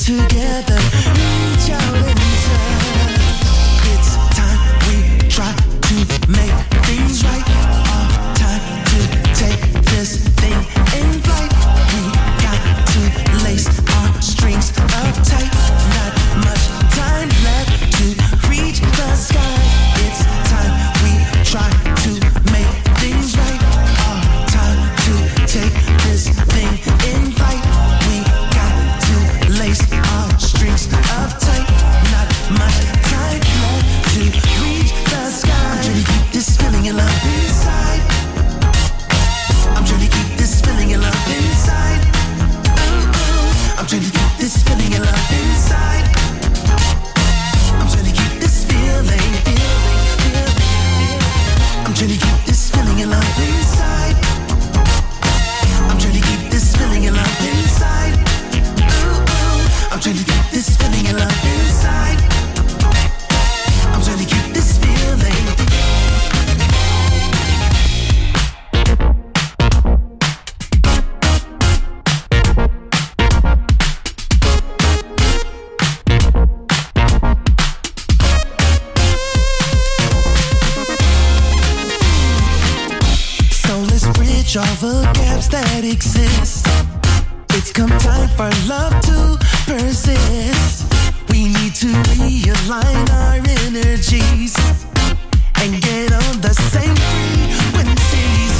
together. It's come time for love to persist. We need to realign our energies and get on the same frequencies.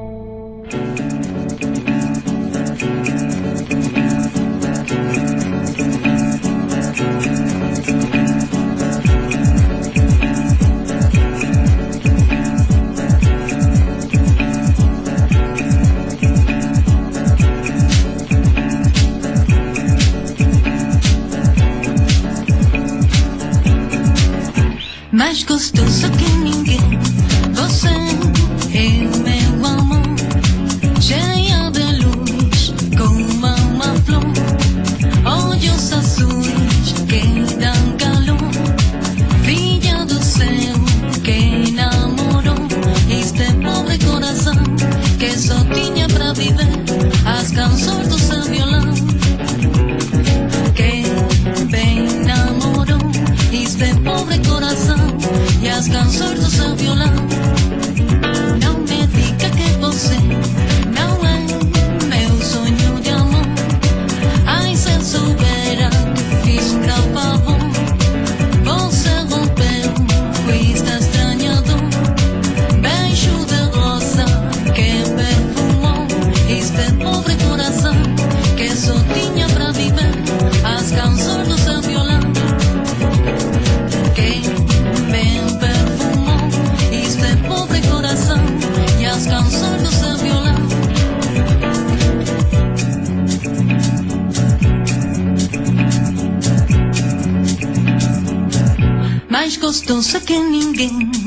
não sei ninguém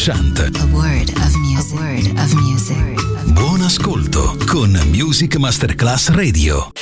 Chant. A word of music. Word of music. Buon ascolto con Music Masterclass Radio.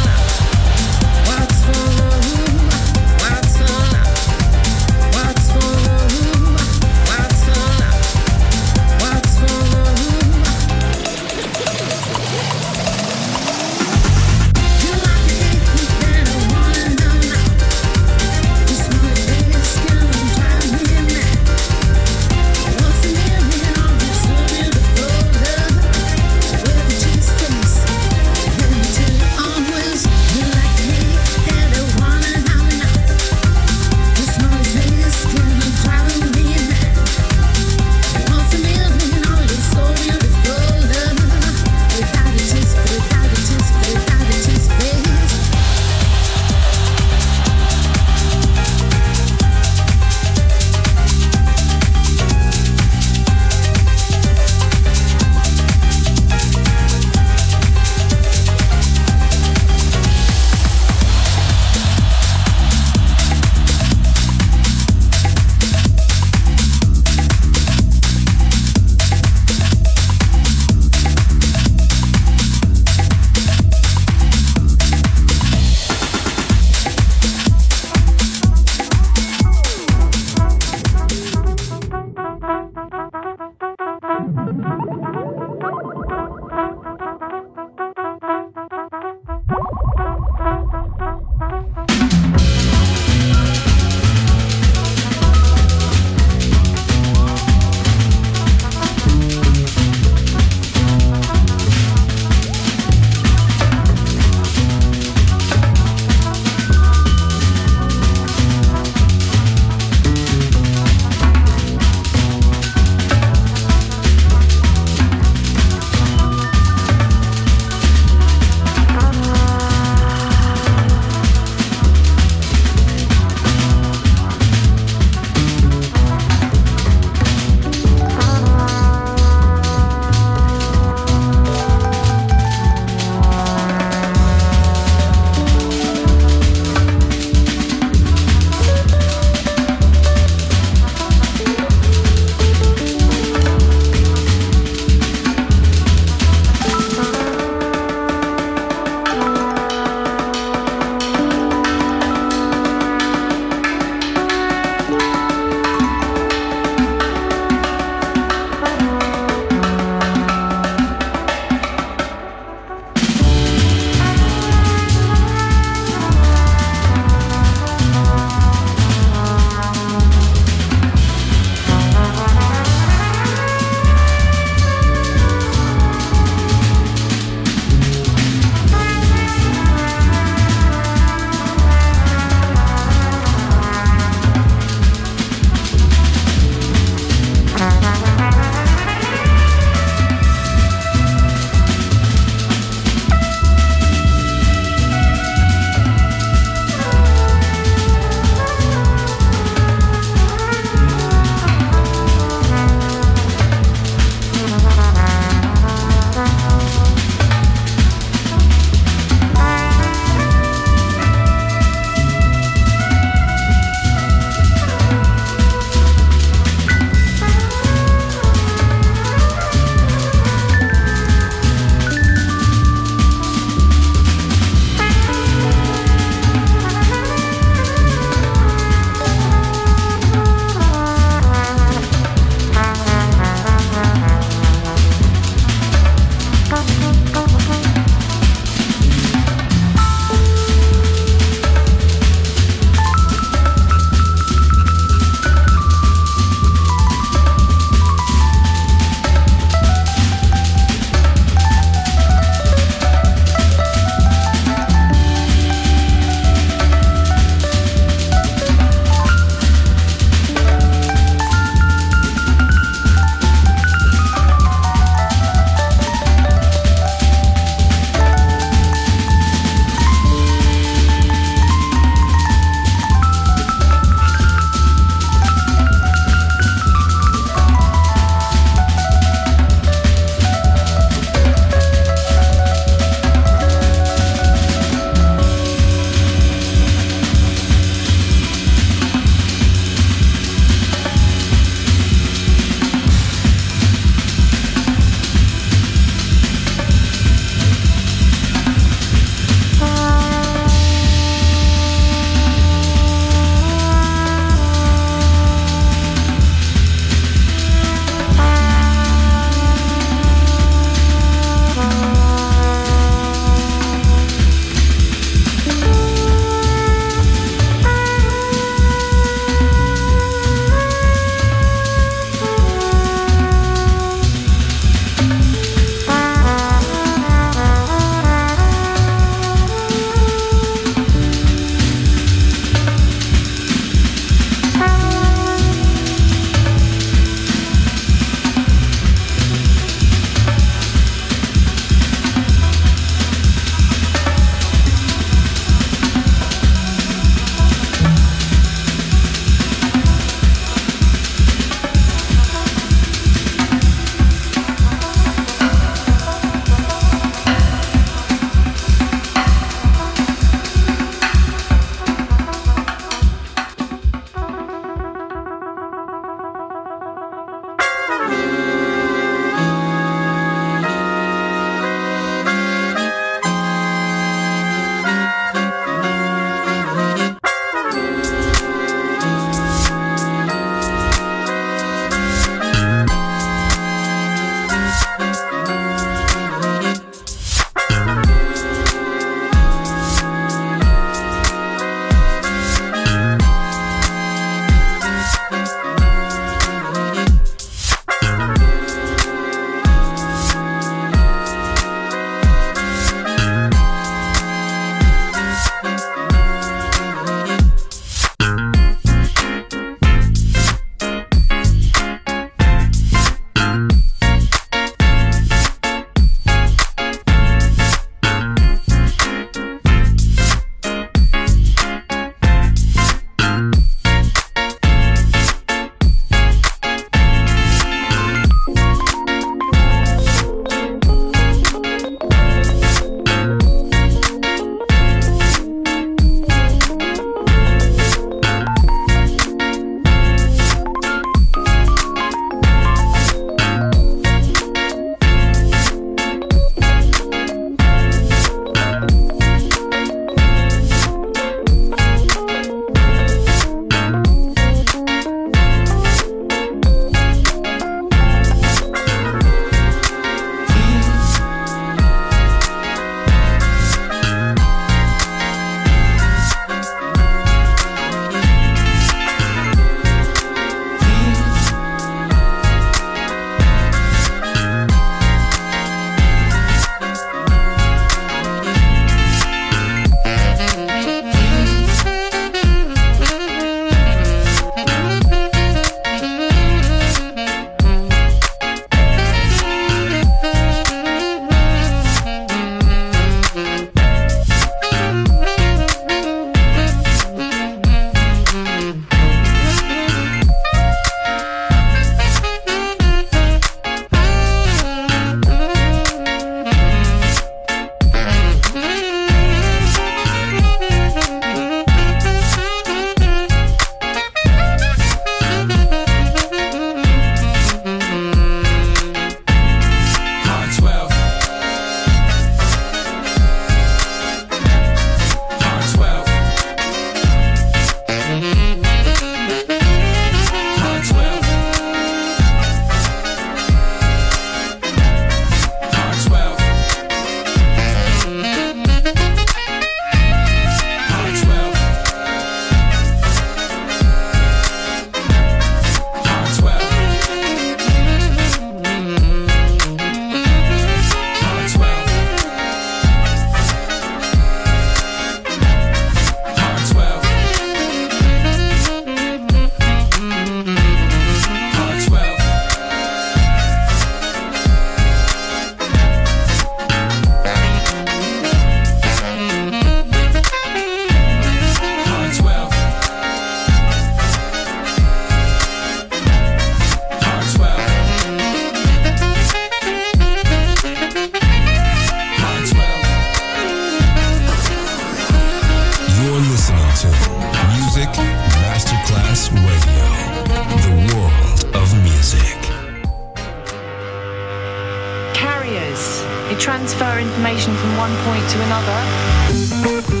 information from one point to another.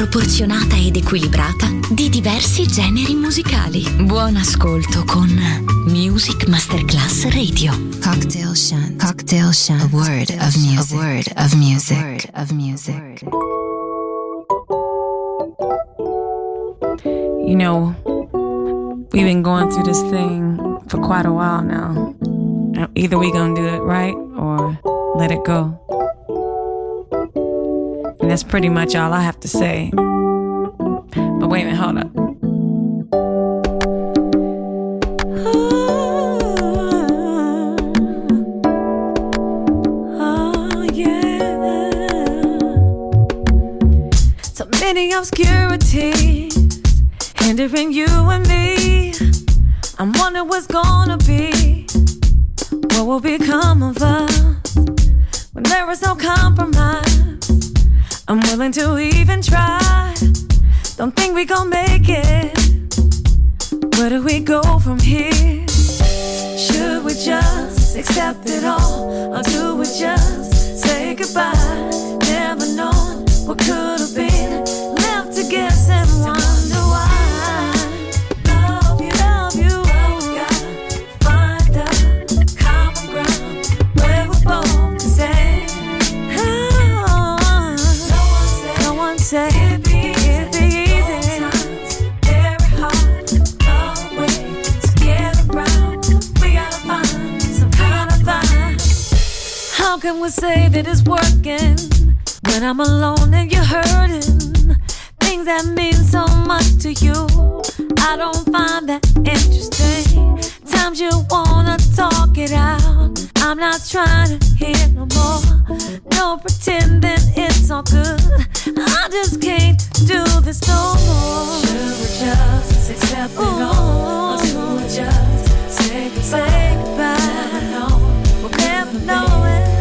Proporzionata ed equilibrata di diversi generi musicali. Buon ascolto con Music Masterclass Radio. Cocktail Shant. Cocktail Shant. A word of music. A word of music. A word of music. You know, we've been going through this thing for quite a while now. Either we gonna do it right or let it go. That's pretty much all I have to say. But wait a minute, hold up. Oh, oh, yeah. So many obscurities hindering you and me. I'm wondering what's gonna be. What will become of us when there is no compromise? I'm willing to even try. Don't think we gon' make it. Where do we go from here? Should we just accept it all, or do we just say goodbye? Never know what could have been. Say that it's working when I'm alone and you're hurting? Things that mean so much to you, I don't find that interesting. Times you wanna talk it out, I'm not trying to hear no more. No pretending it's all good. I just can't do this no more. Should we just accept it all, or do we just say goodbye? Say goodbye. Never know, we'll never know it.